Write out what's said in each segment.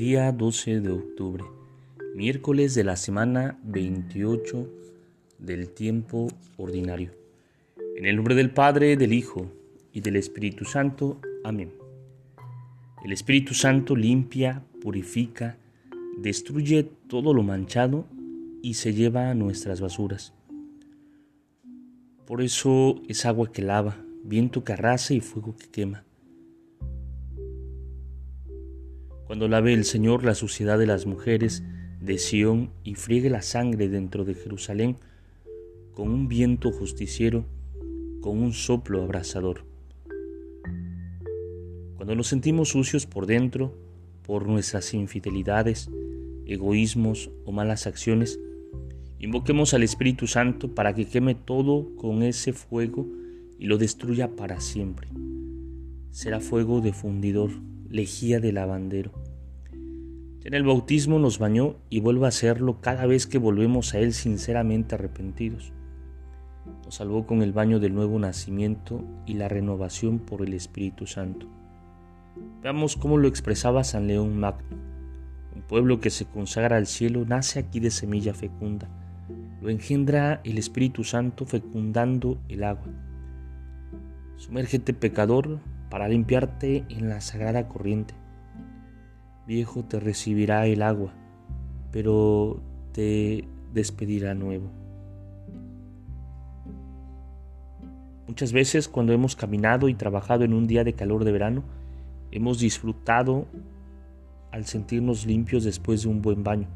Día 12 de octubre, miércoles de la semana 28 del tiempo ordinario. En el nombre del Padre, del Hijo y del Espíritu Santo. Amén. El Espíritu Santo limpia, purifica, destruye todo lo manchado y se lleva a nuestras basuras. Por eso es agua que lava, viento que arrasa y fuego que quema. Cuando lave el Señor la suciedad de las mujeres de Sión y friegue la sangre dentro de Jerusalén con un viento justiciero, con un soplo abrasador. Cuando nos sentimos sucios por dentro, por nuestras infidelidades, egoísmos o malas acciones, invoquemos al Espíritu Santo para que queme todo con ese fuego y lo destruya para siempre. Será fuego de fundidor, lejía de lavandero. En el bautismo nos bañó y vuelve a hacerlo cada vez que volvemos a Él sinceramente arrepentidos. Nos salvó con el baño del nuevo nacimiento y la renovación por el Espíritu Santo. Veamos cómo lo expresaba San León Magno. Un pueblo que se consagra al cielo nace aquí de semilla fecunda. Lo engendra el Espíritu Santo fecundando el agua. Sumérgete pecador para limpiarte en la sagrada corriente. Viejo te recibirá el agua, pero te despedirá nuevo. Muchas veces cuando hemos caminado y trabajado en un día de calor de verano, hemos disfrutado al sentirnos limpios después de un buen baño.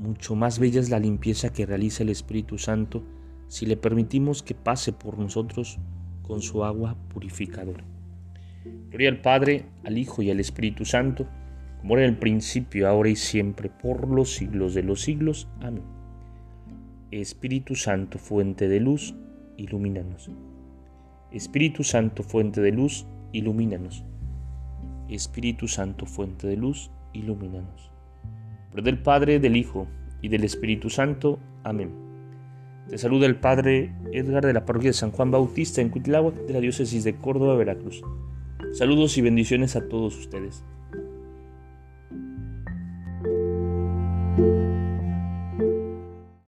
Mucho más bella es la limpieza que realiza el Espíritu Santo si le permitimos que pase por nosotros con su agua purificadora. Gloria al Padre, al Hijo y al Espíritu Santo, como era en el principio, ahora y siempre, por los siglos de los siglos. Amén. Espíritu Santo, fuente de luz, ilumínanos. Espíritu Santo, fuente de luz, ilumínanos. Espíritu Santo, fuente de luz, ilumínanos. Por del Padre, del Hijo y del Espíritu Santo. Amén. Te saluda el Padre Edgar de la parroquia de San Juan Bautista en Cuitláhuac de la diócesis de Córdoba, Veracruz. Saludos y bendiciones a todos ustedes.